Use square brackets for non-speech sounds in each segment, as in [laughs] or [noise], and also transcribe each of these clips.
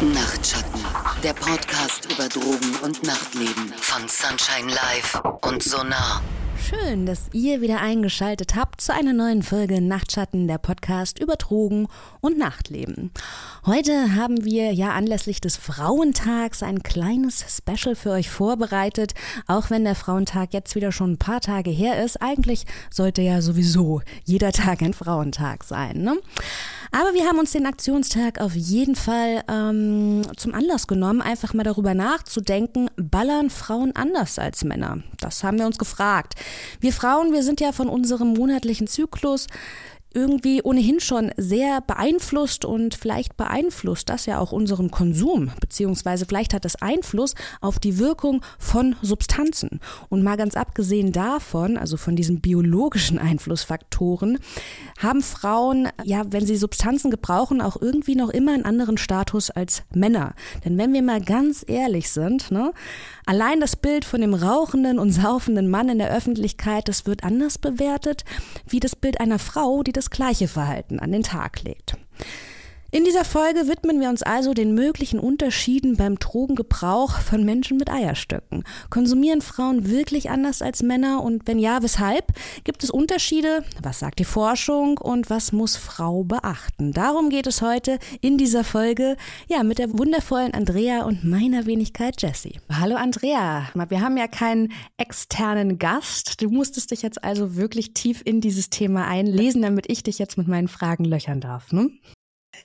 Nachtschatten, der Podcast über Drogen und Nachtleben von Sunshine Live und Sonar. Schön, dass ihr wieder eingeschaltet habt zu einer neuen Folge Nachtschatten, der Podcast über Drogen und Nachtleben. Heute haben wir ja anlässlich des Frauentags ein kleines Special für euch vorbereitet, auch wenn der Frauentag jetzt wieder schon ein paar Tage her ist. Eigentlich sollte ja sowieso jeder Tag ein Frauentag sein. Ne? Aber wir haben uns den Aktionstag auf jeden Fall ähm, zum Anlass genommen, einfach mal darüber nachzudenken, ballern Frauen anders als Männer? Das haben wir uns gefragt. Wir Frauen, wir sind ja von unserem monatlichen Zyklus irgendwie ohnehin schon sehr beeinflusst und vielleicht beeinflusst das ja auch unseren Konsum, beziehungsweise vielleicht hat das Einfluss auf die Wirkung von Substanzen. Und mal ganz abgesehen davon, also von diesen biologischen [laughs] Einflussfaktoren, haben Frauen, ja, wenn sie Substanzen gebrauchen, auch irgendwie noch immer einen anderen Status als Männer. Denn wenn wir mal ganz ehrlich sind, ne, Allein das Bild von dem rauchenden und saufenden Mann in der Öffentlichkeit, das wird anders bewertet, wie das Bild einer Frau, die das gleiche Verhalten an den Tag legt. In dieser Folge widmen wir uns also den möglichen Unterschieden beim Drogengebrauch von Menschen mit Eierstöcken. Konsumieren Frauen wirklich anders als Männer und wenn ja, weshalb? Gibt es Unterschiede? Was sagt die Forschung und was muss Frau beachten? Darum geht es heute in dieser Folge, ja, mit der wundervollen Andrea und meiner Wenigkeit Jessie. Hallo Andrea, wir haben ja keinen externen Gast. Du musstest dich jetzt also wirklich tief in dieses Thema einlesen, damit ich dich jetzt mit meinen Fragen löchern darf, ne?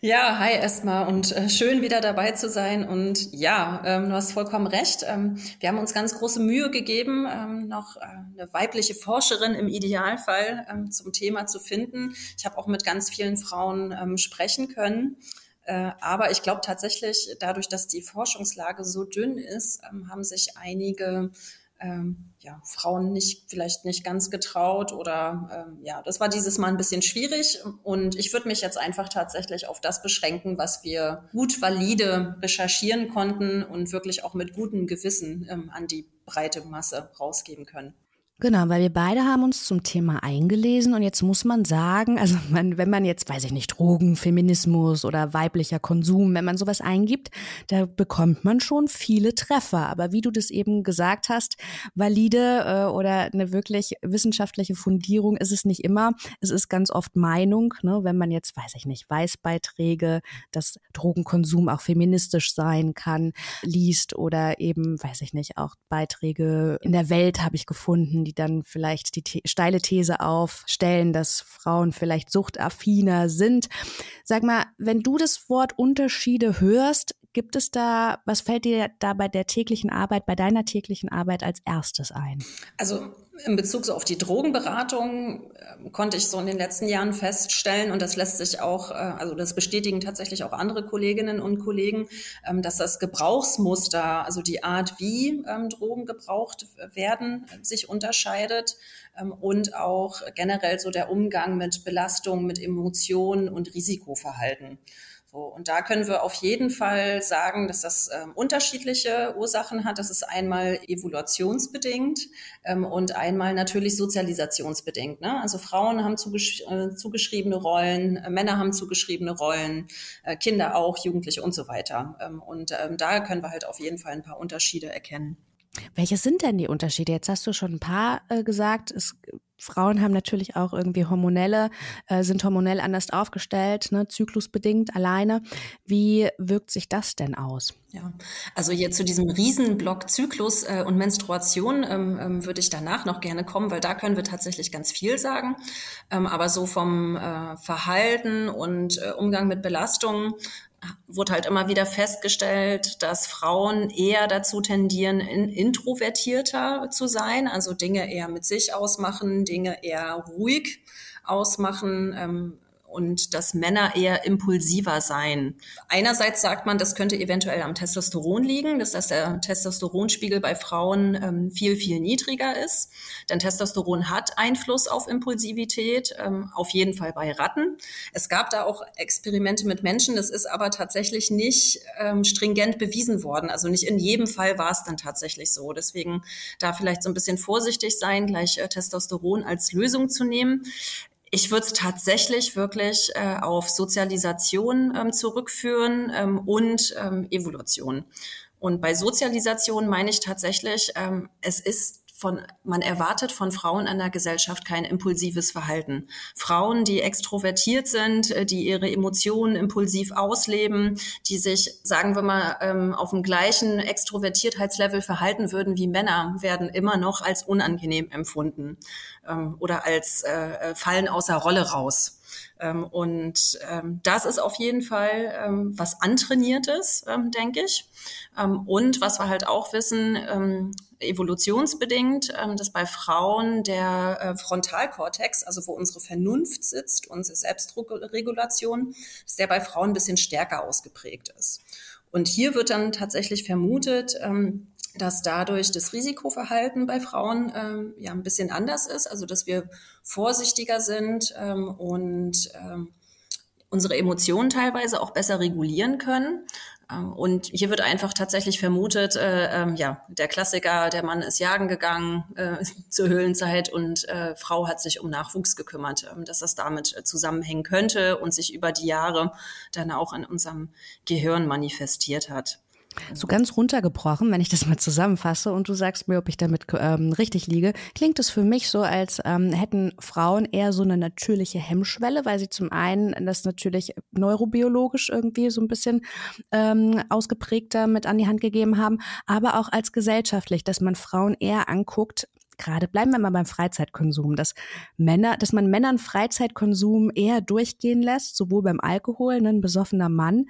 Ja, hi erstmal und äh, schön wieder dabei zu sein. Und ja, ähm, du hast vollkommen recht. Ähm, wir haben uns ganz große Mühe gegeben, ähm, noch äh, eine weibliche Forscherin im Idealfall ähm, zum Thema zu finden. Ich habe auch mit ganz vielen Frauen ähm, sprechen können. Äh, aber ich glaube tatsächlich, dadurch, dass die Forschungslage so dünn ist, ähm, haben sich einige ähm, ja, Frauen nicht, vielleicht nicht ganz getraut oder ähm, ja, das war dieses Mal ein bisschen schwierig und ich würde mich jetzt einfach tatsächlich auf das beschränken, was wir gut valide recherchieren konnten und wirklich auch mit gutem Gewissen ähm, an die breite Masse rausgeben können. Genau, weil wir beide haben uns zum Thema eingelesen und jetzt muss man sagen, also man, wenn man jetzt, weiß ich nicht, Drogen, Feminismus oder weiblicher Konsum, wenn man sowas eingibt, da bekommt man schon viele Treffer. Aber wie du das eben gesagt hast, valide äh, oder eine wirklich wissenschaftliche Fundierung ist es nicht immer. Es ist ganz oft Meinung, ne, wenn man jetzt, weiß ich nicht, Weißbeiträge, dass Drogenkonsum auch feministisch sein kann, liest oder eben, weiß ich nicht, auch Beiträge in der Welt habe ich gefunden die dann vielleicht die steile These aufstellen, dass Frauen vielleicht suchtaffiner sind. Sag mal, wenn du das Wort Unterschiede hörst, gibt es da, was fällt dir da bei der täglichen Arbeit, bei deiner täglichen Arbeit als erstes ein? Also in Bezug so auf die Drogenberatung äh, konnte ich so in den letzten Jahren feststellen, und das lässt sich auch, äh, also das bestätigen tatsächlich auch andere Kolleginnen und Kollegen, ähm, dass das Gebrauchsmuster, also die Art, wie ähm, Drogen gebraucht werden, sich unterscheidet ähm, und auch generell so der Umgang mit Belastung, mit Emotionen und Risikoverhalten. So, und da können wir auf jeden Fall sagen, dass das ähm, unterschiedliche Ursachen hat. Das ist einmal evolutionsbedingt ähm, und einmal natürlich sozialisationsbedingt. Ne? Also Frauen haben zugesch äh, zugeschriebene Rollen, äh, Männer haben zugeschriebene Rollen, äh, Kinder auch, Jugendliche und so weiter. Ähm, und ähm, da können wir halt auf jeden Fall ein paar Unterschiede erkennen. Welche sind denn die Unterschiede? Jetzt hast du schon ein paar äh, gesagt. Es Frauen haben natürlich auch irgendwie hormonelle, äh, sind hormonell anders aufgestellt, ne, zyklusbedingt alleine. Wie wirkt sich das denn aus? Ja, also hier zu diesem Riesenblock Zyklus äh, und Menstruation ähm, ähm, würde ich danach noch gerne kommen, weil da können wir tatsächlich ganz viel sagen. Ähm, aber so vom äh, Verhalten und äh, Umgang mit Belastungen wurde halt immer wieder festgestellt, dass Frauen eher dazu tendieren, in, introvertierter zu sein, also Dinge eher mit sich ausmachen, Dinge eher ruhig ausmachen, ähm, und dass Männer eher impulsiver seien. Einerseits sagt man, das könnte eventuell am Testosteron liegen, dass, dass der Testosteronspiegel bei Frauen ähm, viel, viel niedriger ist. Denn Testosteron hat Einfluss auf Impulsivität, ähm, auf jeden Fall bei Ratten. Es gab da auch Experimente mit Menschen, das ist aber tatsächlich nicht ähm, stringent bewiesen worden. Also nicht in jedem Fall war es dann tatsächlich so. Deswegen da vielleicht so ein bisschen vorsichtig sein, gleich äh, Testosteron als Lösung zu nehmen Ich würde es tatsächlich wirklich äh, auf Sozialisation ähm, zurückführen ähm, und ähm, Evolution. Und bei Sozialisation meine ich tatsächlich, ähm, es ist von, man erwartet von Frauen in der Gesellschaft kein impulsives Verhalten. Frauen, die extrovertiert sind, äh, die ihre Emotionen impulsiv ausleben, die sich, sagen wir mal, ähm, auf dem gleichen Extrovertiertheitslevel verhalten würden wie Männer, werden immer noch als unangenehm empfunden ähm, oder als äh, äh fallen außer Rolle raus. Ähm, und ähm, das ist auf jeden Fall ähm, was antrainiertes, ähm, denke ich. Ähm, und was wir halt auch wissen, ähm, evolutionsbedingt, dass bei Frauen der äh, Frontalkortex, also wo unsere Vernunft sitzt, unsere Selbstregulation, dass der bei Frauen ein bisschen stärker ausgeprägt ist. Und hier wird dann tatsächlich vermutet, dass dadurch das Risikoverhalten bei Frauen ähm, ja ein bisschen anders ist, also dass wir vorsichtiger sind ähm, und ähm, unsere Emotionen teilweise auch besser regulieren können. Ähm, und hier wird einfach tatsächlich vermutet, äh, äh, ja, der Klassiker, der Mann ist jagen gegangen äh, [laughs] zur Höhlenzeit und äh, Frau hat sich um Nachwuchs gekümmert, äh, dass das damit äh, zusammenhängen könnte und sich über die Jahre dann auch in unserem Gehirn manifestiert hat. So ganz runtergebrochen, wenn ich das mal zusammenfasse und du sagst mir, ob ich damit ähm, richtig liege, klingt es für mich so, als ähm, hätten Frauen eher so eine natürliche Hemmschwelle, weil sie zum einen das natürlich neurobiologisch irgendwie so ein bisschen ähm, ausgeprägter mit an die Hand gegeben haben, aber auch als gesellschaftlich, dass man Frauen eher anguckt, gerade bleiben wir mal beim Freizeitkonsum, dass Männer, dass man Männern Freizeitkonsum eher durchgehen lässt, sowohl beim Alkohol, ein besoffener Mann,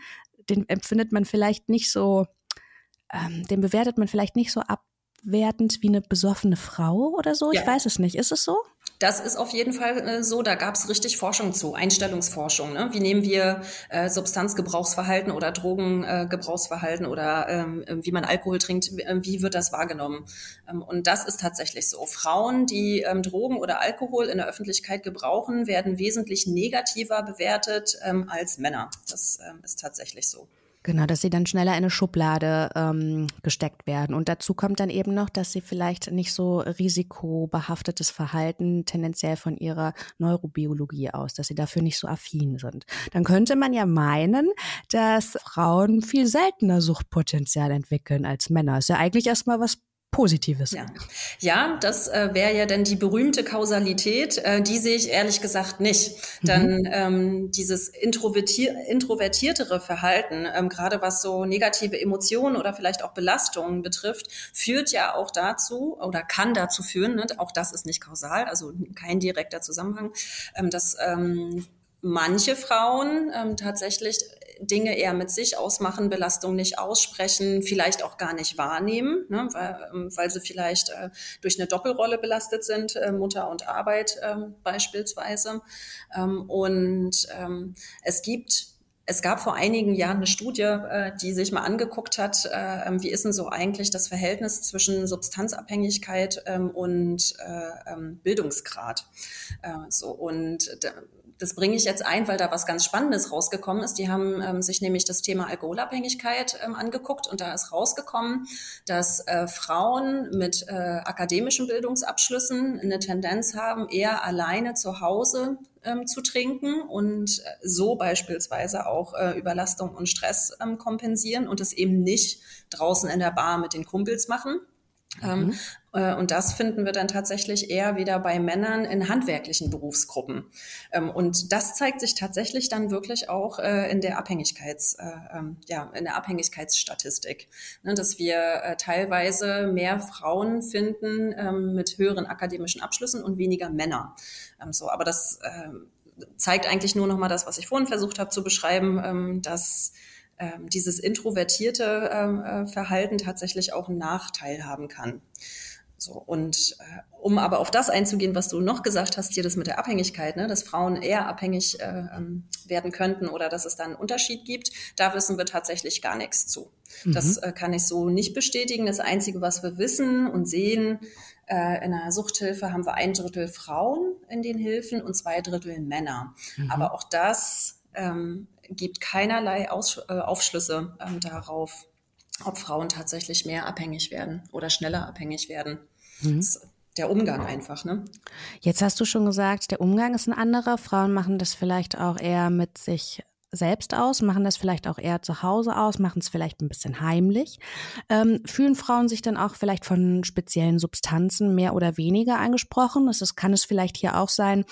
den empfindet man vielleicht nicht so, ähm, den bewertet man vielleicht nicht so abwertend wie eine besoffene Frau oder so. Ja. Ich weiß es nicht. Ist es so? Das ist auf jeden Fall äh, so. Da gab es richtig Forschung zu, Einstellungsforschung. Ne? Wie nehmen wir äh, Substanzgebrauchsverhalten oder Drogengebrauchsverhalten äh, oder ähm, wie man Alkohol trinkt, äh, wie wird das wahrgenommen? Ähm, und das ist tatsächlich so. Frauen, die ähm, Drogen oder Alkohol in der Öffentlichkeit gebrauchen, werden wesentlich negativer bewertet ähm, als Männer. Das ähm, ist tatsächlich so. Genau, dass sie dann schneller in eine Schublade ähm, gesteckt werden. Und dazu kommt dann eben noch, dass sie vielleicht nicht so risikobehaftetes Verhalten tendenziell von ihrer Neurobiologie aus, dass sie dafür nicht so affin sind. Dann könnte man ja meinen, dass Frauen viel seltener Suchtpotenzial entwickeln als Männer. Ist ja eigentlich erstmal was Positives. Ja, ja das äh, wäre ja dann die berühmte Kausalität. Äh, die sehe ich ehrlich gesagt nicht. Mhm. Dann ähm, dieses introvertier introvertiertere Verhalten, ähm, gerade was so negative Emotionen oder vielleicht auch Belastungen betrifft, führt ja auch dazu oder kann dazu führen, ne, auch das ist nicht kausal, also kein direkter Zusammenhang, ähm, dass ähm, manche Frauen ähm, tatsächlich Dinge eher mit sich ausmachen, Belastung nicht aussprechen, vielleicht auch gar nicht wahrnehmen, ne, weil, ähm, weil sie vielleicht äh, durch eine Doppelrolle belastet sind, äh, Mutter und Arbeit äh, beispielsweise. Ähm, und ähm, es gibt es gab vor einigen Jahren eine Studie, äh, die sich mal angeguckt hat, äh, wie ist denn so eigentlich das Verhältnis zwischen Substanzabhängigkeit ähm, und äh, ähm, Bildungsgrad. So und das bringe ich jetzt ein, weil da was ganz Spannendes rausgekommen ist. Die haben ähm, sich nämlich das Thema Alkoholabhängigkeit ähm, angeguckt und da ist rausgekommen, dass äh, Frauen mit äh, akademischen Bildungsabschlüssen eine Tendenz haben, eher alleine zu Hause ähm, zu trinken und äh, so beispielsweise auch äh, Überlastung und Stress ähm, kompensieren und es eben nicht draußen in der Bar mit den Kumpels machen. Ähm, mhm. Ähm, und das finden wir dann tatsächlich eher wieder bei Männern in handwerklichen Berufsgruppen. Ähm, und das zeigt sich tatsächlich dann wirklich auch äh, in der Abhängigkeits, äh, ähm, ja, in der Abhängigkeitsstatistik, ne, dass wir äh, teilweise mehr Frauen finden mit höheren akademischen Abschlüssen und weniger Männer. So, aber das äh, zeigt eigentlich nur noch mal das, was ich vorhin versucht habe zu beschreiben, dass ähm, dieses introvertierte ähm, äh, Verhalten tatsächlich auch einen Nachteil haben kann. So, und äh, um aber auf das einzugehen, was du noch gesagt hast, hier das mit der Abhängigkeit, ne, dass Frauen eher abhängig äh, ähm, werden könnten oder dass es da einen Unterschied gibt, da wissen wir tatsächlich gar nichts zu. Mhm. Das äh, kann ich so nicht bestätigen. Das Einzige, was wir wissen und sehen, äh, in der Suchthilfe haben wir ein Drittel Frauen in den Hilfen und zwei Drittel Männer. Mhm. Aber auch das ähm, gibt keinerlei Aus, äh, Aufschlüsse ähm, darauf, ob Frauen tatsächlich mehr abhängig werden oder schneller abhängig werden. Mhm. Das der Umgang einfach. Ne? Jetzt hast du schon gesagt, der Umgang ist ein anderer. Frauen machen das vielleicht auch eher mit sich selbst aus, machen das vielleicht auch eher zu Hause aus, machen es vielleicht ein bisschen heimlich. Ähm, fühlen Frauen sich dann auch vielleicht von speziellen Substanzen mehr oder weniger angesprochen? Das ist, kann es vielleicht hier auch sein,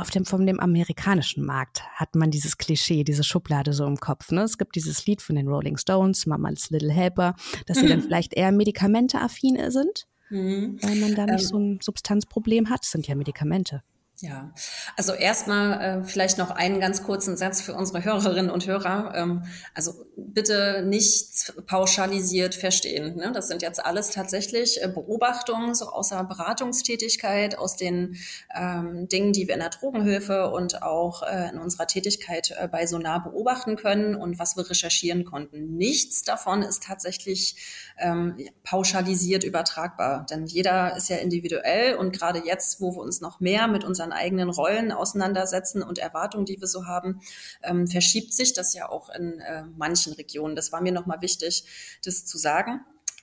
auf dem, von dem amerikanischen Markt hat man dieses Klischee, diese Schublade so im Kopf. Ne? Es gibt dieses Lied von den Rolling Stones, Mama's Little Helper, dass sie dann vielleicht eher medikamenteaffin sind, mhm. weil man da nicht ähm, so ein Substanzproblem hat. Das sind ja Medikamente. Ja, also erstmal äh, vielleicht noch einen ganz kurzen Satz für unsere Hörerinnen und Hörer. Ähm, also bitte nicht pauschalisiert verstehen. Ne? Das sind jetzt alles tatsächlich äh, Beobachtungen so außer Beratungstätigkeit, aus den ähm, Dingen, die wir in der Drogenhilfe und auch äh, in unserer Tätigkeit äh, bei Sonar beobachten können und was wir recherchieren konnten. Nichts davon ist tatsächlich ähm, pauschalisiert übertragbar, denn jeder ist ja individuell und gerade jetzt, wo wir uns noch mehr mit unseren eigenen Rollen auseinandersetzen und Erwartungen, die wir so haben, ähm, verschiebt sich das ja auch in äh, manchen Regionen. Das war mir nochmal wichtig, das zu sagen.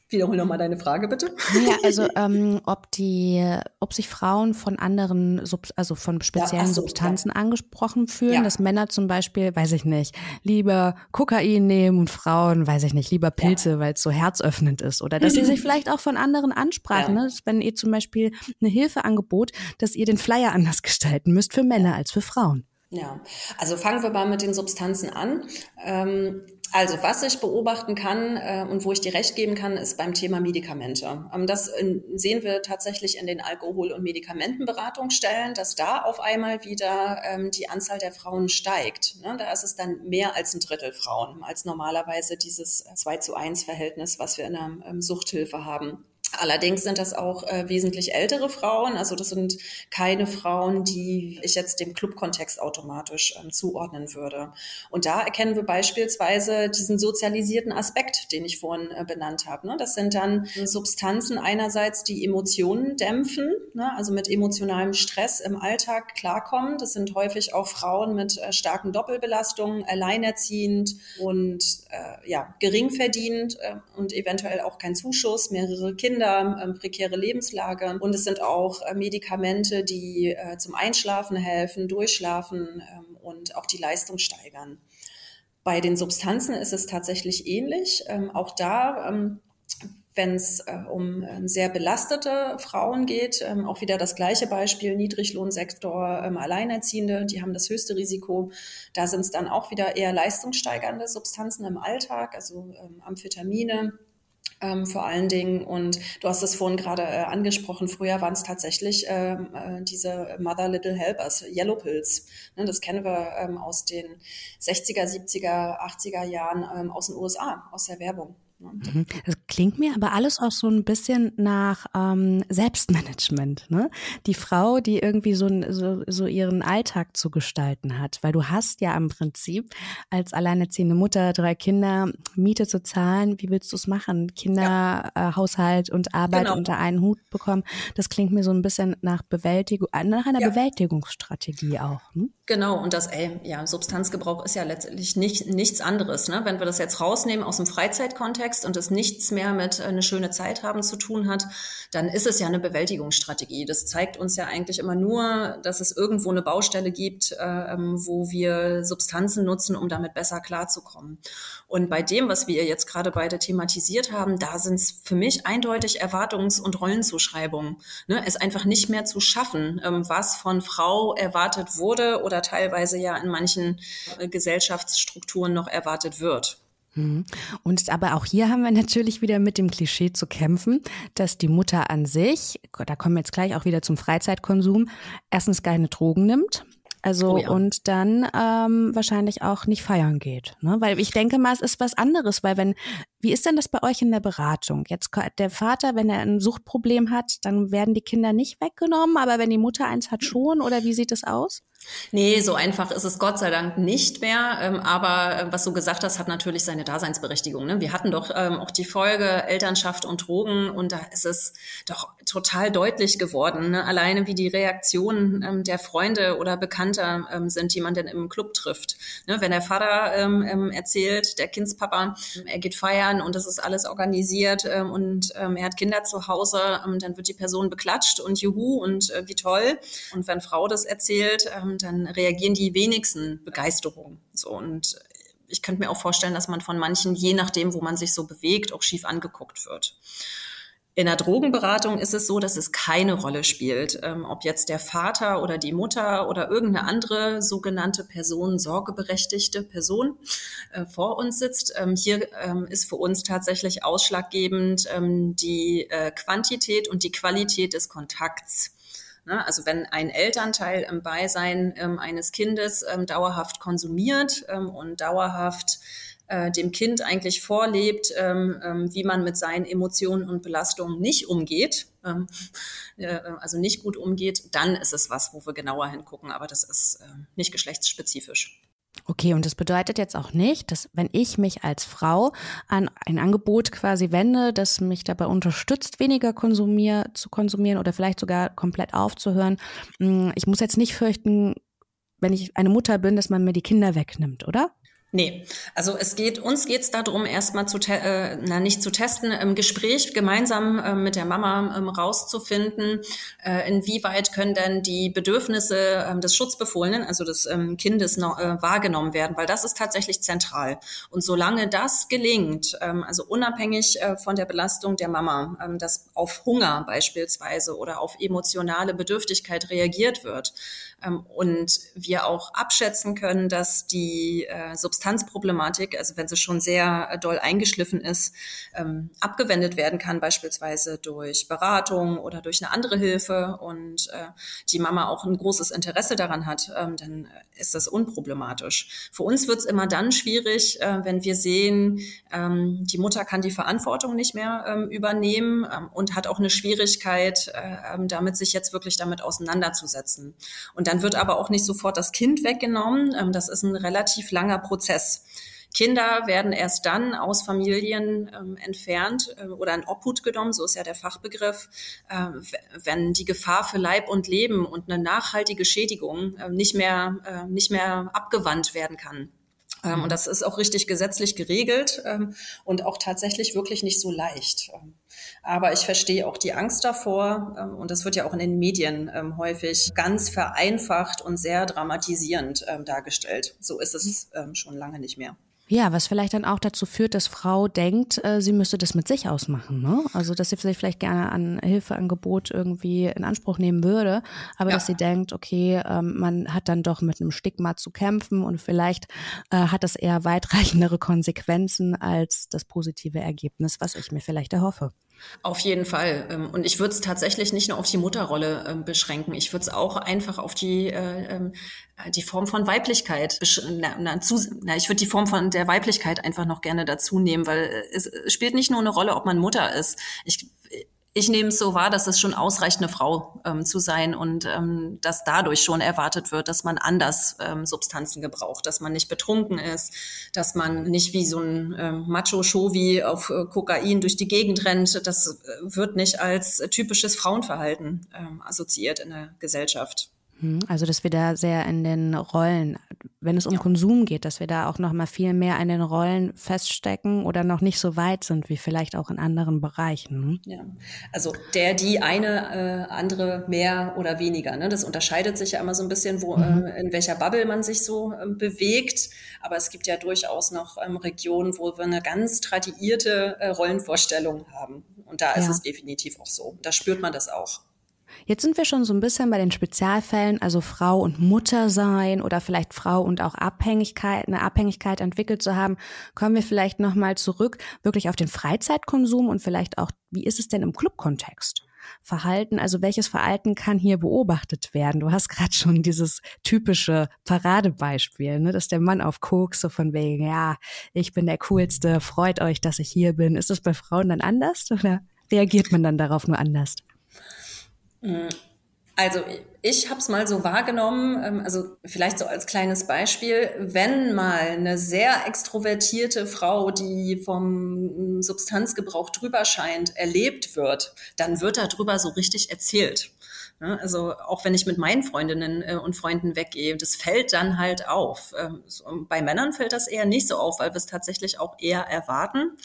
Wiederhol nochmal deine Frage, bitte. Ja, also [laughs] ähm, ob die, ob sich Frauen von anderen, Sub also von speziellen ja, so, Substanzen ja. angesprochen fühlen, ja. dass Männer zum Beispiel, weiß ich nicht, lieber Kokain nehmen und Frauen, weiß ich nicht, lieber Pilze, weil es so herzöffnend ist. Oder dass sie [laughs] sich vielleicht auch von anderen ansprachen, ne? wenn ihr zum Beispiel eine Hilfeangebot, dass ihr den Flyer anders gestalten müsst für Männer als für Frauen. Ja, also fangen wir mal mit den Substanzen an. Ähm, also was ich beobachten kann äh, und wo ich dir recht geben kann, ist beim Thema Medikamente. Ähm, das in, sehen wir tatsächlich in den Alkohol- und Medikamentenberatungsstellen, dass da auf einmal wieder ähm, die Anzahl der Frauen steigt. Ne? Da ist es dann mehr als ein Drittel Frauen als normalerweise dieses 2 zu 1 Verhältnis, was wir in der ähm, Suchthilfe haben. Allerdings sind das auch äh, wesentlich ältere Frauen. Also das sind keine Frauen, die ich jetzt dem Clubkontext automatisch ähm, zuordnen würde. Und da erkennen wir beispielsweise diesen sozialisierten Aspekt, den ich vorhin äh, benannt habe. Ne? Das sind dann Substanzen einerseits, die Emotionen dämpfen, ne? also mit emotionalem Stress im Alltag klarkommen. Das sind häufig auch Frauen mit äh, starken Doppelbelastungen, alleinerziehend und äh, ja, gering verdient äh, und eventuell auch kein Zuschuss, mehrere Kinder Kinder, ähm, prekäre Lebenslage. Und es sind auch äh, Medikamente, die äh, zum Einschlafen helfen, Durchschlafen ähm, und auch die Leistung steigern. Bei den Substanzen ist es tatsächlich ähnlich. Ähm, auch da wenn es äh, um äh, sehr belastete Frauen geht, ähm, auch wieder das gleiche Beispiel, Niedriglohnsektor, ähm, Alleinerziehende, die haben das höchste Risiko. Da sind es dann auch wieder eher leistungssteigernde Substanzen im Alltag, also ähm, Amphetamine, ähm, vor allen Dingen. Und du hast es vorhin gerade äh, angesprochen, früher waren es tatsächlich ähm, äh, diese Mother Little Helpers, Yellow Pills. Ne, das kennen wir ähm, aus den 60er, 70er, 80er Jahren ähm, aus den USA, aus der Werbung. Mhm. Das klingt mir aber alles auch so ein bisschen nach ähm, Selbstmanagement. Ne? Die Frau, die irgendwie so, so, so ihren Alltag zu gestalten hat. Weil du hast ja im Prinzip als alleinerziehende Mutter drei Kinder Miete zu zahlen. Wie willst du es machen? Kinder, ja. äh, Haushalt und Arbeit genau. unter einen Hut bekommen. Das klingt mir so ein bisschen nach Bewältigung, äh, nach einer ja. Bewältigungsstrategie auch. Hm? Genau, und das, ey, ja, Substanzgebrauch ist ja letztlich nicht, nichts anderes. Ne? Wenn wir das jetzt rausnehmen aus dem Freizeitkontext und es nichts mehr mit äh, eine schöne Zeit haben zu tun hat, dann ist es ja eine Bewältigungsstrategie. Das zeigt uns ja eigentlich immer nur, dass es irgendwo eine Baustelle gibt, äh, ähm, wo wir Substanzen nutzen, um damit besser klarzukommen. Und bei dem, was wir jetzt gerade beide thematisiert haben, da sind es für mich eindeutig Erwartungs- und Rollenzuschreibungen. Ne? Es einfach nicht mehr zu schaffen, ähm, was von Frau erwartet wurde oder teilweise ja in manchen äh, Gesellschaftsstrukturen noch erwartet wird. Mhm. Und aber auch hier haben wir natürlich wieder mit dem Klischee zu kämpfen, dass die Mutter an sich, da kommen wir jetzt gleich auch wieder zum Freizeitkonsum, erstens keine Drogen nimmt, also oh ja. und dann ähm, wahrscheinlich auch nicht feiern geht. Ne? Weil ich denke mal, es ist was anderes, weil wenn, wie ist denn das bei euch in der Beratung? Jetzt der Vater, wenn er ein Suchtproblem hat, dann werden die Kinder nicht weggenommen, aber wenn die Mutter eins hat schon, oder wie sieht das aus? Nee, so einfach ist es Gott sei Dank nicht mehr. Ähm, aber äh, was du gesagt hast, hat natürlich seine Daseinsberechtigung. Ne? Wir hatten doch ähm, auch die Folge Elternschaft und Drogen und da ist es doch total deutlich geworden. Ne? Alleine wie die Reaktionen ähm, der Freunde oder Bekannter ähm, sind, die man denn im Club trifft. Ne? Wenn der Vater ähm, ähm, erzählt, der Kindspapa, er geht feiern und das ist alles organisiert und er hat Kinder zu Hause, dann wird die Person beklatscht und juhu und äh, wie toll. Und wenn Frau das erzählt, dann reagieren die wenigsten Begeisterung. So und ich könnte mir auch vorstellen, dass man von manchen, je nachdem, wo man sich so bewegt, auch schief angeguckt wird. In der Drogenberatung ist es so, dass es keine Rolle spielt, ähm, ob jetzt der Vater oder die Mutter oder irgendeine andere sogenannte Person, sorgeberechtigte Person äh, vor uns sitzt. Ähm, hier ähm, ist für uns tatsächlich ausschlaggebend ähm, die äh, Quantität und die Qualität des Kontakts. Ne? Also wenn ein Elternteil im Beisein ähm, eines Kindes ähm, dauerhaft konsumiert ähm, und dauerhaft äh, dem Kind eigentlich vorlebt, ähm, ähm, wie man mit seinen Emotionen und Belastungen nicht umgeht, ähm, [laughs] äh, also nicht gut umgeht, dann ist es was, wo wir genauer hingucken. Aber das ist äh, nicht geschlechtsspezifisch. Okay, und das bedeutet jetzt auch nicht, dass wenn ich mich als Frau an ein Angebot quasi wende, das mich dabei unterstützt, weniger konsumier zu konsumieren oder vielleicht sogar komplett aufzuhören, hm, ich muss jetzt nicht fürchten, wenn ich eine Mutter bin, dass man mir die Kinder wegnimmt, oder? Nee, also es geht, uns geht es darum, erstmal zu, äh, na nicht zu testen, im Gespräch gemeinsam äh, mit der Mama ähm, rauszufinden, äh, inwieweit können denn die Bedürfnisse ähm, des Schutzbefohlenen, also des ähm, Kindes, noch, äh, wahrgenommen werden, weil das ist tatsächlich zentral. Und solange das gelingt, ähm, also unabhängig äh, von der Belastung der Mama, ähm, dass auf Hunger beispielsweise oder auf emotionale Bedürftigkeit reagiert wird, und wir auch abschätzen können, dass die äh, Substanzproblematik, also wenn sie schon sehr äh, doll eingeschliffen ist, ähm, abgewendet werden kann, beispielsweise durch Beratung oder durch eine andere Hilfe und äh, die Mama auch ein großes Interesse daran hat, ähm, dann ist das unproblematisch. Für uns wird es immer dann schwierig, wenn wir sehen, die Mutter kann die Verantwortung nicht mehr übernehmen und hat auch eine Schwierigkeit, damit sich jetzt wirklich damit auseinanderzusetzen. Und dann wird aber auch nicht sofort das Kind weggenommen. Ähm, das ist ein relativ langer Prozess. Kinder werden erst dann aus Familien ähm, entfernt äh, oder in Obhut genommen, so ist ja der Fachbegriff, äh, wenn die Gefahr für Leib und Leben und eine nachhaltige Schädigung äh, nicht mehr, äh, nicht mehr abgewandt werden kann. Ähm, und das ist auch richtig gesetzlich geregelt ähm, und auch tatsächlich wirklich nicht so leicht. Ähm, aber ich verstehe auch die Angst davor ähm, und das wird ja auch in den Medien ähm, häufig ganz vereinfacht und sehr dramatisierend ähm, dargestellt. So ist es schon lange nicht mehr. Ja, was vielleicht dann auch dazu führt, dass Frau denkt, äh, sie müsste das mit sich ausmachen. Ne? Also, dass sie sich vielleicht gerne an Hilfeangebot irgendwie in Anspruch nehmen würde, aber ja. dass sie denkt, okay, ähm, man hat dann doch mit einem Stigma zu kämpfen und vielleicht äh, hat das eher weitreichendere Konsequenzen als das positive Ergebnis, was ich mir vielleicht erhoffe. Auf jeden Fall. Ähm, und ich würde es tatsächlich nicht nur auf die Mutterrolle ähm, beschränken. Ich würde es auch einfach auf die, äh, ähm, die Form von Weiblichkeit, na, na, zu, na, ich würde die Form von der Weiblichkeit einfach noch gerne dazu nehmen, weil es, es spielt nicht nur eine Rolle, ob man Mutter ist. Ich, ich nehme es so wahr, dass es schon ausreicht, eine Frau ähm, zu sein und ähm, dass dadurch schon erwartet wird, dass man anders ähm, Substanzen gebraucht, dass man nicht betrunken ist, dass man nicht wie so ein ähm, Macho-Show auf äh, Kokain durch die Gegend rennt. Das äh, wird nicht als typisches Frauenverhalten ähm, assoziiert in der Gesellschaft. Hm, also, dass wir da sehr in den Rollen, wenn es um ja. Konsum geht, dass wir da auch noch mal viel mehr in den Rollen feststecken oder noch nicht so weit sind wie vielleicht auch in anderen Bereichen. Hm? Ja, also der, die eine, äh, andere mehr oder weniger. Ne? Das unterscheidet sich ja immer so ein bisschen, wo mhm. äh, in welcher Bubble man sich so äh, bewegt. Aber es gibt ja durchaus noch ähm, Regionen, wo wir eine ganz tradierte äh, Rollenvorstellung haben. Und da ist ja. es definitiv auch so. Da spürt man das auch. Jetzt sind wir schon so ein bisschen bei den Spezialfällen, also Frau und Mutter sein oder vielleicht Frau und auch Abhängigkeit, eine Abhängigkeit entwickelt zu haben. Kommen wir vielleicht nochmal zurück wirklich auf den Freizeitkonsum und vielleicht auch, wie ist es denn im Clubkontext? Verhalten, also welches Verhalten kann hier beobachtet werden? Du hast gerade schon dieses typische Paradebeispiel, ne, dass der Mann auf Koks so von wegen, ja, ich bin der coolste, freut euch, dass ich hier bin. Ist das bei Frauen dann anders oder reagiert man dann darauf nur anders? Also ich habe es mal so wahrgenommen, ähm, also vielleicht so als kleines Beispiel, wenn mal eine sehr extrovertierte Frau, die vom Substanzgebrauch drüber scheint, erlebt wird, dann wird darüber so richtig erzählt. Also auch wenn ich mit meinen Freundinnen äh, und Freunden weggehe, das fällt dann halt auf. Ähm, bei Männern fällt das eher nicht so auf, weil wir es tatsächlich auch eher erwarten.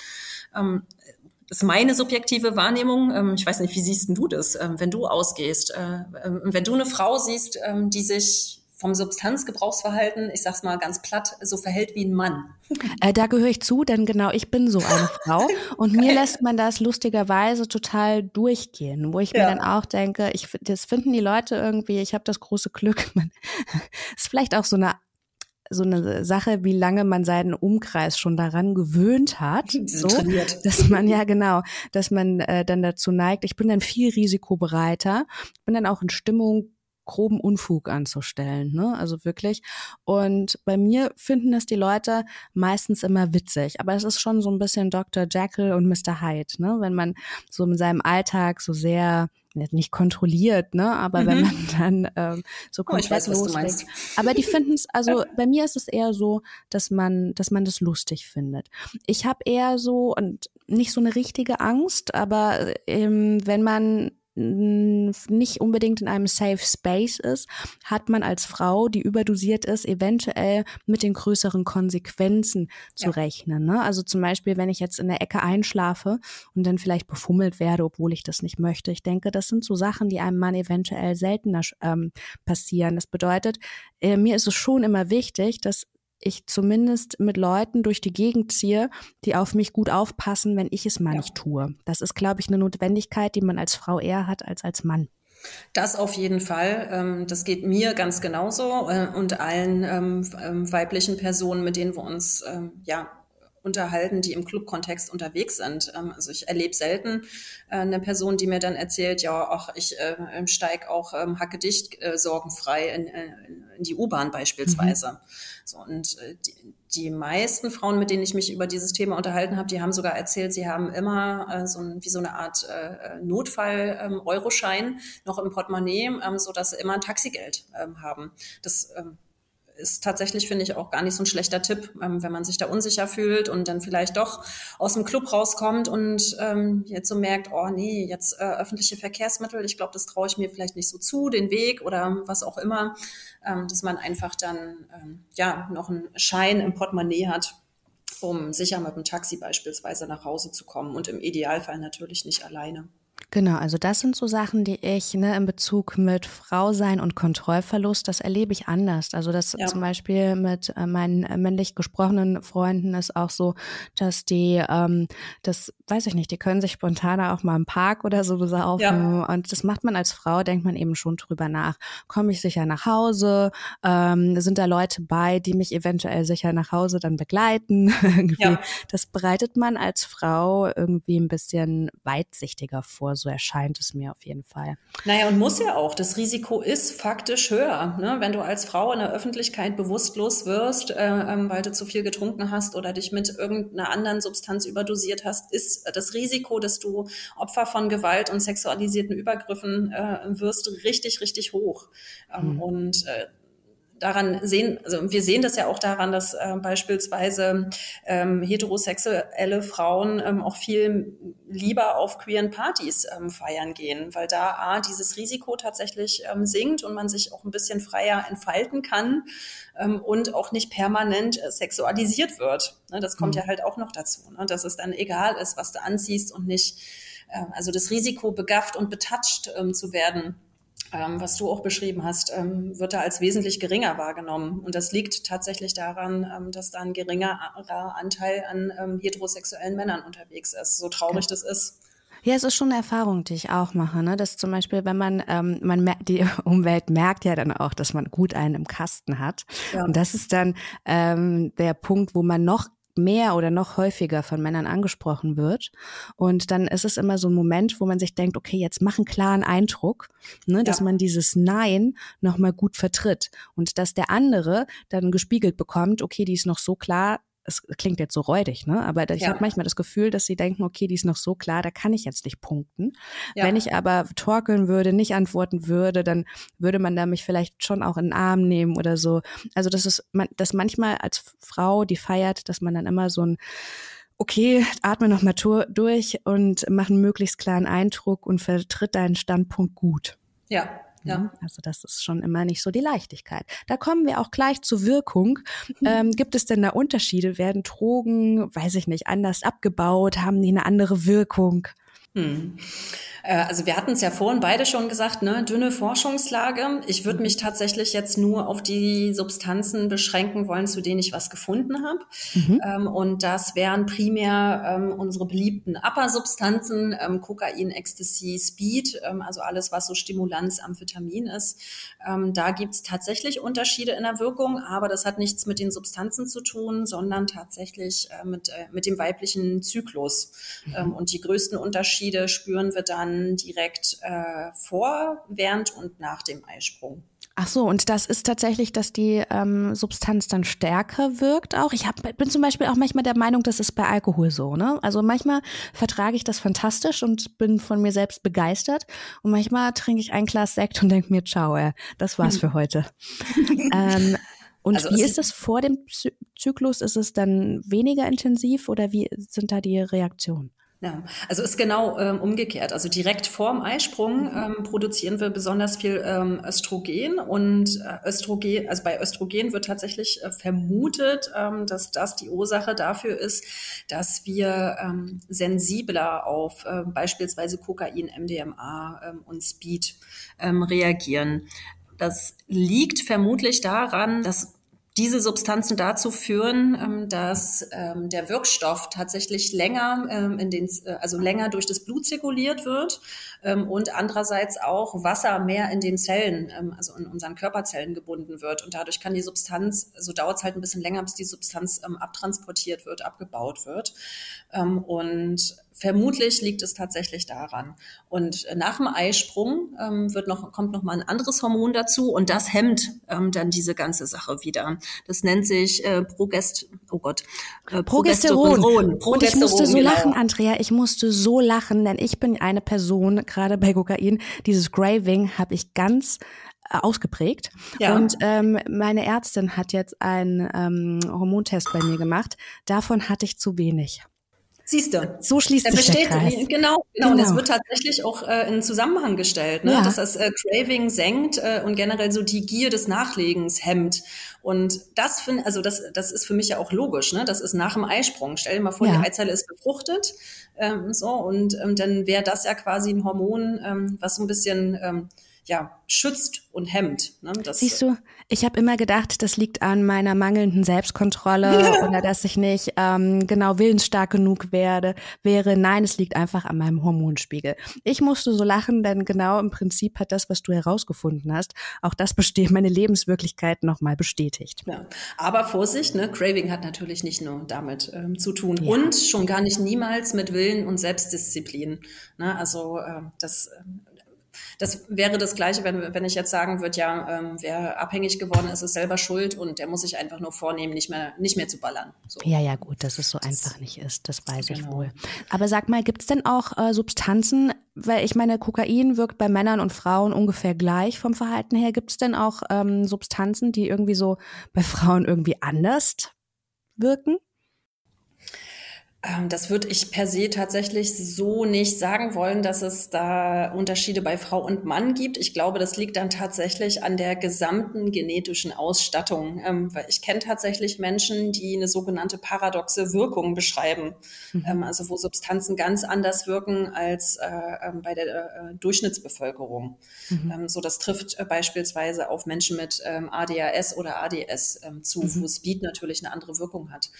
Das ist meine subjektive Wahrnehmung. Ähm, ich weiß nicht, wie siehst du das, ähm, wenn du ausgehst? Äh, ähm, wenn du eine Frau siehst, die sich vom Substanzgebrauchsverhalten, ich sag's mal ganz platt, so verhält wie ein Mann. Äh, da gehöre ich zu, denn genau, ich bin so eine [laughs] Frau. Und mir lässt man das lustigerweise total durchgehen, wo ich ja. mir dann auch denke, ich, das finden die Leute irgendwie, ich habe das große Glück. [laughs] Man, ist vielleicht auch so eine so eine Sache, wie lange man seinen Umkreis schon daran gewöhnt hat, so, dass man ja genau, dass man äh, dann dazu neigt. Ich bin dann viel risikobereiter, bin dann auch in Stimmung groben Unfug anzustellen, ne? Also wirklich. Und bei mir finden das die Leute meistens immer witzig, aber es ist schon so ein bisschen Dr. Jekyll und Mr. Hyde, ne? Wenn man so in seinem Alltag so sehr nicht kontrolliert, ne, aber mhm. wenn man dann ähm, so komplett oh, loslegt. Aber die finden es, also bei mir ist es eher so, dass man, dass man das lustig findet. Ich habe eher so und nicht so eine richtige Angst, aber ähm, wenn man nicht unbedingt in einem Safe Space ist, hat man als Frau, die überdosiert ist, eventuell mit den größeren Konsequenzen zu ja. rechnen. Ne? Also zum Beispiel, wenn ich jetzt in der Ecke einschlafe und dann vielleicht befummelt werde, obwohl ich das nicht möchte. Ich denke, das sind so Sachen, die einem Mann eventuell seltener ähm, passieren. Das bedeutet, äh, mir ist es schon immer wichtig, dass ich zumindest mit Leuten durch die Gegend ziehe, die auf mich gut aufpassen, wenn ich es mal ja. nicht tue. Das ist, glaube ich, eine Notwendigkeit, die man als Frau eher hat als als Mann. Das auf jeden Fall. Ähm, das geht mir ganz genauso äh, und allen ähm, ähm, weiblichen Personen, mit denen wir uns ja unterhalten, die im Clubkontext unterwegs sind. Ähm, also ich erlebe selten äh, eine Person, die mir dann erzählt, ja, ach, ich äh, steige auch ähm, hackedicht äh, sorgenfrei in, äh, in die U-Bahn beispielsweise. Mhm. So, und äh, die, die meisten Frauen, mit denen ich mich über dieses Thema unterhalten habe, die haben sogar erzählt, sie haben immer äh, so ein, wie so eine Art äh, Notfall-Euroschein ähm, noch im Portemonnaie, ähm, so dass sie immer ein Taxigeld ähm, haben. Das ähm, ist tatsächlich, finde ich, auch gar nicht so ein schlechter Tipp, ähm, wenn man sich da unsicher fühlt und dann vielleicht doch aus dem Club rauskommt und ähm, jetzt so merkt, oh nee, jetzt äh, öffentliche Verkehrsmittel, ich glaube, das traue ich mir vielleicht nicht so zu, den Weg oder was auch immer, ähm, dass man einfach dann ähm, ja noch einen Schein im Portemonnaie hat, um sicher mit dem Taxi beispielsweise nach Hause zu kommen und im Idealfall natürlich nicht alleine. Genau, also das sind so Sachen, die ich ne, in Bezug mit Frau sein und Kontrollverlust, das erlebe ich anders. Also das ja. zum Beispiel mit äh, meinen äh, männlich gesprochenen Freunden ist auch so, dass die, ähm, das weiß ich nicht, die können sich spontaner auch mal im Park oder so besaufen. Ja. Und das macht man als Frau, denkt man eben schon drüber nach. Komme ich sicher nach Hause? Ähm, sind da Leute bei, die mich eventuell sicher nach Hause dann begleiten? [laughs] ja. Das bereitet man als Frau irgendwie ein bisschen weitsichtiger vor so erscheint es mir auf jeden Fall. Naja, und muss ja auch. Das Risiko ist faktisch höher. Ne? Wenn du als Frau in der Öffentlichkeit bewusstlos wirst, äh, ähm, weil du zu viel getrunken hast oder dich mit irgendeiner anderen Substanz überdosiert hast, ist das Risiko, dass du Opfer von Gewalt und sexualisierten Übergriffen äh, wirst, richtig, richtig hoch. Ähm, mhm. Und äh, daran sehen, also wir sehen das ja auch daran, dass äh, beispielsweise ähm, heterosexuelle Frauen ähm, auch viel lieber auf queeren Partys ähm, feiern gehen, weil da A, dieses Risiko tatsächlich ähm, sinkt und man sich auch ein bisschen freier entfalten kann ähm, und auch nicht permanent äh, sexualisiert wird. Ne, das kommt mhm. ja halt auch noch dazu, ne, dass es dann egal ist, was du anziehst und nicht, äh, also das Risiko begafft und betatscht ähm, zu werden ähm, was du auch beschrieben hast, ähm, wird da als wesentlich geringer wahrgenommen. Und das liegt tatsächlich daran, ähm, dass da ein geringerer Anteil an ähm, heterosexuellen Männern unterwegs ist, so traurig ja. das ist. Ja, es ist schon eine Erfahrung, die ich auch mache, ne? Dass zum Beispiel, wenn man, ähm, man merkt, die [laughs] Umwelt merkt ja dann auch, dass man gut einen im Kasten hat. Ja. Und das ist dann ähm, der Punkt, wo man noch mehr oder noch häufiger von Männern angesprochen wird. Und dann ist es immer so ein Moment, wo man sich denkt, okay, jetzt mach einen klaren Eindruck, ne, dass man dieses Nein nochmal gut vertritt und dass der andere dann gespiegelt bekommt, okay, die ist noch so klar, es klingt jetzt so räudig, ne? Aber ich ja. habe manchmal das Gefühl, dass sie denken, okay, die ist noch so klar, da kann ich jetzt nicht punkten. Ja. Wenn ich aber torkeln würde, nicht antworten würde, dann würde man da mich vielleicht schon auch in den Arm nehmen oder so. Also das ist, dass manchmal als Frau, die feiert, dass man dann immer so ein okay, atme noch mal durch und mach einen möglichst klaren Eindruck und vertritt deinen Standpunkt gut. Ja, ja. Mhm. Also das ist schon immer nicht so die Leichtigkeit. Da kommen wir auch gleich zur Wirkung. Mhm. Ähm, gibt es denn da Unterschiede? Werden Drogen, weiß ich nicht, anders abgebaut? Haben die eine andere Wirkung? Hm. Äh, also wir hatten es ja vorhin beide schon gesagt, ne, dünne Forschungslage. Ich würde mich tatsächlich jetzt nur auf die Substanzen beschränken wollen, zu denen ich was gefunden habe. Mhm. Ähm, und das wären primär ähm, unsere beliebten Upper-Substanzen, ähm, Kokain, Ecstasy, Speed, ähm, also alles, was so Stimulanz, Amphetamin ist. Ähm, da gibt's tatsächlich Unterschiede in der Wirkung, aber das hat nichts mit den Substanzen zu tun, sondern tatsächlich äh, mit, äh, mit dem weiblichen Zyklus. Mhm. Ähm, und die größten Unterschiede spüren wir dann dann direkt äh, vor, während und nach dem Eisprung. Ach so, und das ist tatsächlich, dass die ähm, Substanz dann stärker wirkt auch. Ich hab, bin zum Beispiel auch manchmal der Meinung, das ist bei Alkohol so. Ne? Also manchmal vertrage ich das fantastisch und bin von mir selbst begeistert. Und manchmal trinke ich ein Glas Sekt und denke mir, ciao, ey, das war's für heute. [laughs] ähm, und also wie ist es vor dem Zyklus? Ist es dann weniger intensiv oder wie sind da die Reaktionen? Ja, also ist genau ähm, umgekehrt. Also direkt vorm Eisprung ähm, produzieren wir besonders viel ähm, Östrogen und äh, Östrogen, also bei Östrogen wird tatsächlich äh, vermutet, ähm, dass das die Ursache dafür ist, dass wir ähm, sensibler auf äh, beispielsweise Kokain, MDMA ähm, und Speed reagieren. Das liegt vermutlich daran, dass diese Substanzen dazu führen, ähm, dass ähm, der Wirkstoff tatsächlich länger ähm, in den, äh, also länger durch das Blut zirkuliert wird und andererseits auch Wasser mehr in den Zellen, also in unseren Körperzellen gebunden wird und dadurch kann die Substanz, so dauert es halt ein bisschen länger, bis die Substanz abtransportiert wird, abgebaut wird und Vermutlich liegt es tatsächlich daran. Und nach dem Eisprung ähm, wird noch, kommt noch mal ein anderes Hormon dazu und das hemmt ähm, dann diese ganze Sache wieder. Das nennt sich äh, Progest, oh Gott, äh, Progesteron. Progesteron. Progesteron. Und ich musste so genau. lachen, Andrea. Ich musste so lachen, denn ich bin eine Person, gerade bei Kokain, dieses Graving habe ich ganz äh, ausgeprägt. Ja. Und ähm, meine Ärztin hat jetzt einen ähm, Hormontest bei mir gemacht. Davon hatte ich zu wenig. Siehst du. So schließt sich der Kreis. Genau, genau, genau. Und es wird tatsächlich auch äh, in Zusammenhang gestellt, ne? Ja. dass das äh, Craving senkt äh, und generell so die Gier des Nachlegens hemmt. Und das finde, also das, das ist für mich ja auch logisch. Ne? Das ist nach dem Eisprung. Stell dir mal vor, ja. die Eizelle ist befruchtet, ähm, so und ähm, dann wäre das ja quasi ein Hormon, ähm, was so ein bisschen ähm, ja, schützt und hemmt. Ne? Das, Siehst du, ich habe immer gedacht, das liegt an meiner mangelnden Selbstkontrolle [laughs] oder dass ich nicht ähm, genau willensstark genug werde, wäre. Nein, es liegt einfach an meinem Hormonspiegel. Ich musste so lachen, denn genau im Prinzip hat das, was du herausgefunden hast, auch das besteht, [laughs] meine Lebenswirklichkeit nochmal bestätigt. Ja. Aber Vorsicht, ne? Craving hat natürlich nicht nur damit ähm, zu tun ja. und schon gar nicht niemals mit Willen und Selbstdisziplin. Ne? Also äh, das äh, das wäre das Gleiche, wenn, wenn ich jetzt sagen würde, ja, ähm, wer abhängig geworden ist, ist selber schuld und der muss sich einfach nur vornehmen, nicht mehr, nicht mehr zu ballern. So. Ja, ja, gut, dass es so das, einfach nicht ist, das weiß genau. ich wohl. Aber sag mal, gibt es denn auch äh, Substanzen, weil ich meine, Kokain wirkt bei Männern und Frauen ungefähr gleich vom Verhalten her. Gibt es denn auch ähm, Substanzen, die irgendwie so bei Frauen irgendwie anders wirken? Ähm, das würde ich per se tatsächlich so nicht sagen wollen, dass es da Unterschiede bei Frau und Mann gibt. Ich glaube, das liegt dann tatsächlich an der gesamten genetischen Ausstattung. Ähm, weil ich kenne tatsächlich Menschen, die eine sogenannte paradoxe Wirkung beschreiben. Mhm. Ähm, also wo Substanzen ganz anders wirken als äh, bei der äh, Durchschnittsbevölkerung. Mhm. so das trifft äh, beispielsweise auf Menschen mit ADHS oder ADS zu, mhm. wo Speed natürlich eine andere Wirkung hat.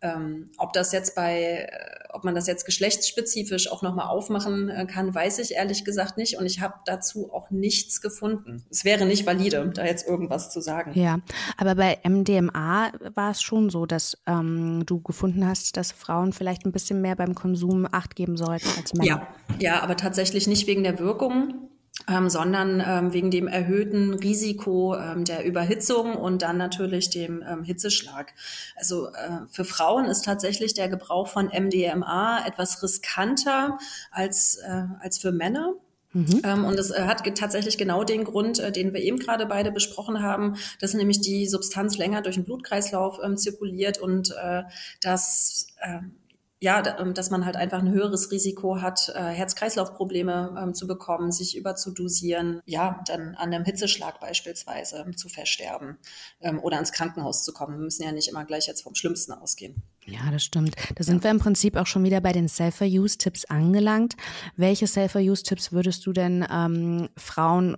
Ähm, ob das jetzt bei, äh, ob man das jetzt geschlechtsspezifisch auch nochmal aufmachen äh, kann, weiß ich ehrlich gesagt nicht. Und ich habe dazu auch nichts gefunden. Es wäre nicht valide, da jetzt irgendwas zu sagen. Ja, aber bei MDMA war es schon so, dass ähm, du gefunden hast, dass Frauen vielleicht ein bisschen mehr beim Konsum Acht geben sollten als Männer. Ja, ja, aber tatsächlich nicht wegen der Wirkung, ähm, sondern ähm, wegen dem erhöhten Risiko ähm, der Überhitzung und dann natürlich dem ähm, Hitzeschlag. Also äh, für Frauen ist tatsächlich der Gebrauch von MDMA etwas riskanter als, äh, als für Männer. Mhm. Ähm, und es äh, hat tatsächlich genau den Grund, äh, den wir eben gerade beide besprochen haben, dass nämlich die Substanz länger durch den Blutkreislauf ähm, zirkuliert und äh, das äh, ja, ähm, dass man halt einfach ein höheres Risiko hat, äh, Herz-Kreislauf-Probleme ähm, zu bekommen, sich überzudosieren, ja, dann an einem Hitzeschlag beispielsweise zu versterben ähm, oder ins Krankenhaus zu kommen. Wir müssen ja nicht immer gleich jetzt vom Schlimmsten ausgehen. Ja, das stimmt. Da sind wir im Prinzip auch schon wieder bei den Self-Use-Tipps angelangt. Welche Self-Use-Tipps würdest du denn ähm, Frauen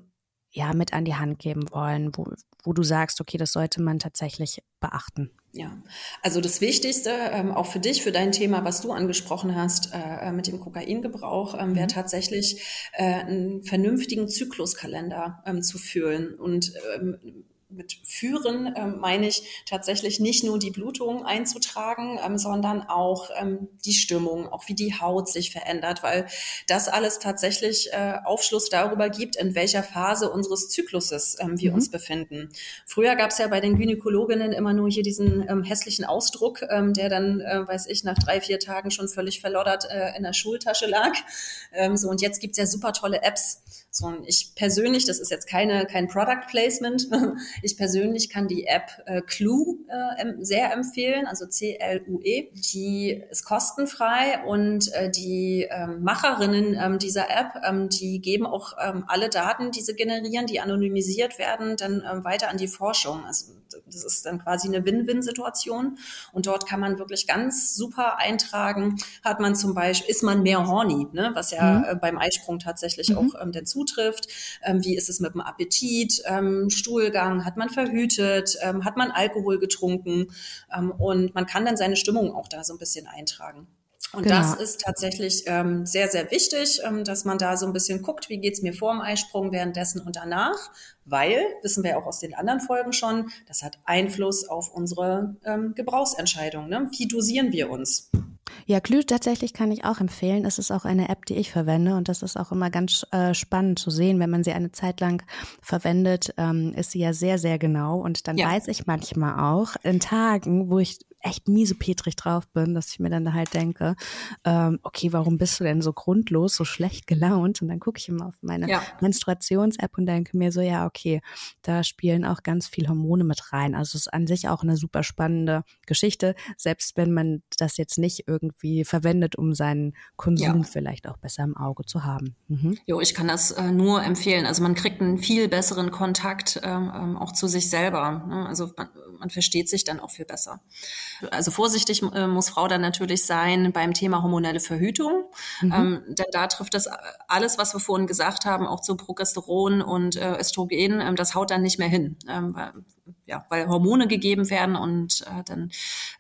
ja mit an die Hand geben wollen, wo, wo du sagst, okay, das sollte man tatsächlich beachten? Ja, also das Wichtigste, ähm, auch für dich, für dein Thema, was du angesprochen hast, äh, äh mit dem Kokaingebrauch, ähm, wäre mhm. tatsächlich äh, einen vernünftigen Zykluskalender ähm, zu führen und ähm, mit führen ähm, meine ich tatsächlich nicht nur die Blutung einzutragen, ähm, sondern auch ähm, die Stimmung, auch wie die Haut sich verändert, weil das alles tatsächlich äh, Aufschluss darüber gibt, in welcher Phase unseres Zykluses ähm, wir mhm. uns befinden. Früher gab es ja bei den Gynäkologinnen immer nur hier diesen ähm, hässlichen Ausdruck, ähm, der dann, äh, weiß ich, nach drei, vier Tagen schon völlig verloddert äh, in der Schultasche lag. Ähm, so und jetzt gibt's ja super tolle Apps. So, und ich persönlich, das ist jetzt keine, kein Product Placement, ich persönlich kann die App äh, Clue äh, sehr empfehlen, also C-L-U-E. Die ist kostenfrei und äh, die ähm, Macherinnen ähm, dieser App, ähm, die geben auch ähm, alle Daten, die sie generieren, die anonymisiert werden, dann ähm, weiter an die Forschung. Also das ist dann quasi eine Win-Win-Situation. Und dort kann man wirklich ganz super eintragen, hat man zum Beispiel, ist man mehr horny, ne? was ja mhm. äh, beim Eisprung tatsächlich mhm. auch ähm, der zutrifft. Ähm, wie ist es mit dem Appetit, ähm, Stuhlgang, hat man verhütet, ähm, hat man Alkohol getrunken ähm, und man kann dann seine Stimmung auch da so ein bisschen eintragen. Und genau. das ist tatsächlich ähm, sehr, sehr wichtig, ähm, dass man da so ein bisschen guckt, wie geht's mir vor dem Eisprung, währenddessen und danach, weil, wissen wir auch aus den anderen Folgen schon, das hat Einfluss auf unsere ähm, Gebrauchsentscheidung. Ne? Wie dosieren wir uns? Ja, Glüh tatsächlich kann ich auch empfehlen. Es ist auch eine App, die ich verwende und das ist auch immer ganz äh, spannend zu sehen, wenn man sie eine Zeit lang verwendet, ähm, ist sie ja sehr, sehr genau und dann ja. weiß ich manchmal auch in Tagen, wo ich echt miesepetrig drauf bin, dass ich mir dann halt denke, ähm, okay, warum bist du denn so grundlos, so schlecht gelaunt? Und dann gucke ich immer auf meine ja. Menstruations-App und denke mir so, ja, okay, da spielen auch ganz viel Hormone mit rein. Also es ist an sich auch eine super spannende Geschichte, selbst wenn man das jetzt nicht irgendwie verwendet, um seinen Konsum ja. vielleicht auch besser im Auge zu haben. Mhm. Jo, ich kann das äh, nur empfehlen. Also man kriegt einen viel besseren Kontakt ähm, ähm auch zu sich selber. Ne? Also man, man versteht sich dann auch viel besser. Also vorsichtig äh, muss Frau dann natürlich sein beim Thema hormonelle Verhütung, mhm. ähm, denn da trifft das alles, was wir vorhin gesagt haben, auch zu Progesteron und äh, Östrogen, ähm, das haut dann nicht mehr hin. Ähm, ja, weil Hormone gegeben werden und äh, dann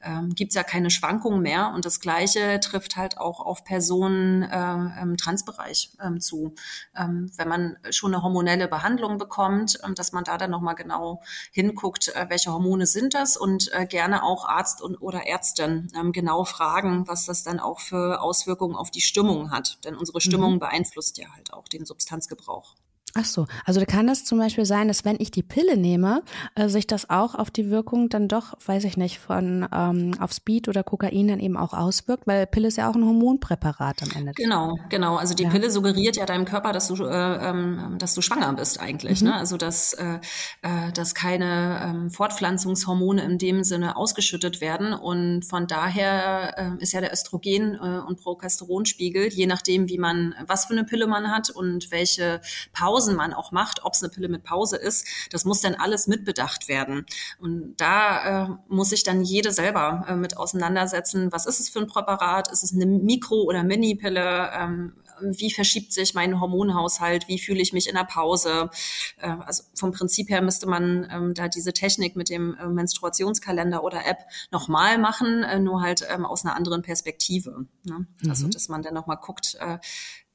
ähm, gibt ja keine Schwankungen mehr. Und das Gleiche trifft halt auch auf Personen äh, im Transbereich ähm, zu. Ähm, wenn man schon eine hormonelle Behandlung bekommt, ähm, dass man da dann nochmal genau hinguckt, äh, welche Hormone sind das und äh, gerne auch Arzt und, oder Ärztin ähm, genau fragen, was das dann auch für Auswirkungen auf die Stimmung hat. Denn unsere Stimmung mhm. beeinflusst ja halt auch den Substanzgebrauch. Ach so, also kann es zum Beispiel sein, dass wenn ich die Pille nehme, äh, sich das auch auf die Wirkung dann doch, weiß ich nicht, von ähm, auf Speed oder Kokain dann eben auch auswirkt, weil Pille ist ja auch ein Hormonpräparat am Ende. Genau, genau. Also die ja. Pille suggeriert ja deinem Körper, dass du, äh, ähm, dass du schwanger bist eigentlich. Mhm. Ne? Also dass, äh, äh, dass keine ähm, Fortpflanzungshormone in dem Sinne ausgeschüttet werden und von daher äh, ist ja der Östrogen äh, und Progesteronspiegel, je nachdem, wie man, was für eine Pille man hat und welche Pause Pausen man auch macht, ob es eine Pille mit Pause ist, das muss dann alles mitbedacht werden. Und da äh, muss sich dann jede selber äh, mit auseinandersetzen. Was ist es für ein Präparat? Ist es eine Mikro- oder Mini-Pille? Ähm, wie verschiebt sich mein Hormonhaushalt, wie fühle ich mich in der Pause. Äh, also vom Prinzip her müsste man ähm, da diese Technik mit dem äh, Menstruationskalender oder App nochmal machen, äh, nur halt ähm, aus einer anderen Perspektive. Ne? Also mhm. dass man dann nochmal guckt, äh,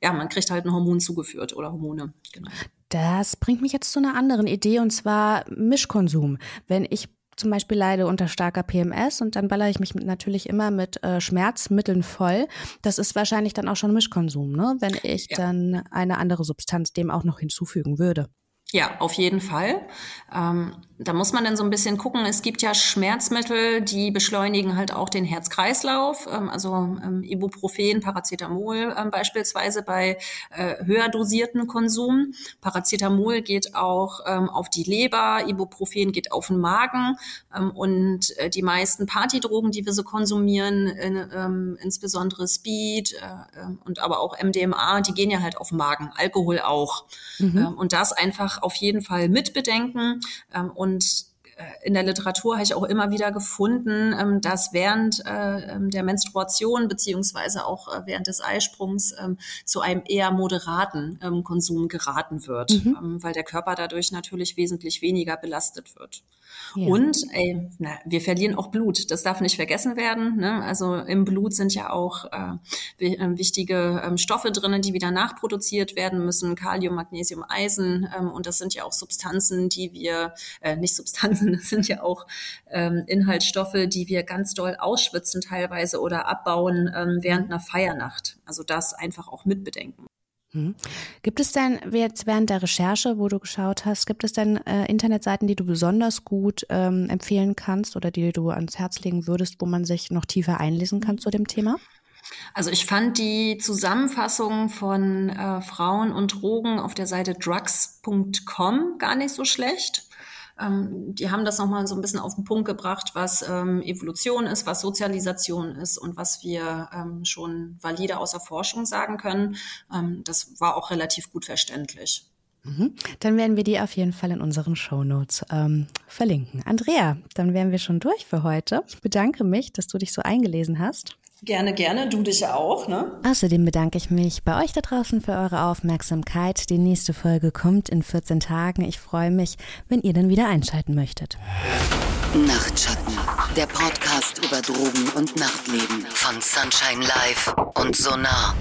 ja, man kriegt halt ein Hormon zugeführt oder Hormone. Genau. Das bringt mich jetzt zu einer anderen Idee und zwar Mischkonsum. Wenn ich zum Beispiel leide unter starker PMS und dann ballere ich mich natürlich immer mit äh, Schmerzmitteln voll. Das ist wahrscheinlich dann auch schon Mischkonsum, ne? wenn ich ja. dann eine andere Substanz dem auch noch hinzufügen würde. Ja, auf jeden Fall. Ähm, da muss man dann so ein bisschen gucken. Es gibt ja Schmerzmittel, die beschleunigen halt auch den Herzkreislauf. Ähm, also ähm, Ibuprofen, Paracetamol ähm, beispielsweise bei äh, höher dosierten Konsum. Paracetamol geht auch ähm, auf die Leber, Ibuprofen geht auf den Magen. Ähm, und äh, die meisten Partydrogen, die wir so konsumieren, in, insbesondere Speed äh, und aber auch MDMA, die gehen ja halt auf den Magen. Alkohol auch. Mhm. und das einfach auf jeden Fall mitbedenken. Ähm, und äh, in der Literatur habe ich auch immer wieder gefunden, ähm, dass während äh, ähm, der Menstruation beziehungsweise auch äh, während des Eisprungs zu einem eher moderaten Konsum geraten wird, mhm. weil der Körper dadurch natürlich wesentlich weniger belastet wird. Ja. Und ey, na, wir verlieren auch Blut. Das darf nicht vergessen werden. Ne? Also im Blut sind ja auch äh, wichtige ähm, Stoffe drinnen, die wieder nachproduziert werden müssen. Kalium, Magnesium, Eisen. Ähm, und das sind ja auch Substanzen, die wir, äh, nicht Substanzen, [laughs] das sind ja auch ähm, Inhaltsstoffe, die wir ganz doll ausschwitzen teilweise oder abbauen ähm, während einer Feiernacht. Also das einfach auch mitbedenken. Mhm. Gibt es denn jetzt während der Recherche, wo du geschaut hast, gibt es denn äh, Internetseiten, die du besonders gut ähm, empfehlen kannst oder die du ans Herz legen würdest, wo man sich noch tiefer einlesen kann zu dem Thema? Also ich fand die Zusammenfassung von äh, Frauen und Drogen auf der Seite drugs.com gar nicht so schlecht. Ähm, die haben das nochmal so ein bisschen auf den Punkt gebracht, was ähm, Evolution ist, was Sozialisation ist und was wir ähm, schon valide aus der Forschung sagen können. Ähm, das war auch relativ gut verständlich. Mhm. Dann werden wir die auf jeden Fall in unseren Shownotes ähm, verlinken. Andrea, dann wären wir schon durch für heute. Ich bedanke mich, dass du dich so eingelesen hast. Gerne, gerne. Du dich auch, ne? Außerdem bedanke ich mich bei euch da draußen für eure Aufmerksamkeit. Die nächste Folge kommt in 14 Tagen. Ich freue mich, wenn ihr dann wieder einschalten möchtet. Nachtschatten, der Podcast über Drogen und Nachtleben von Sunshine Live und Sonar.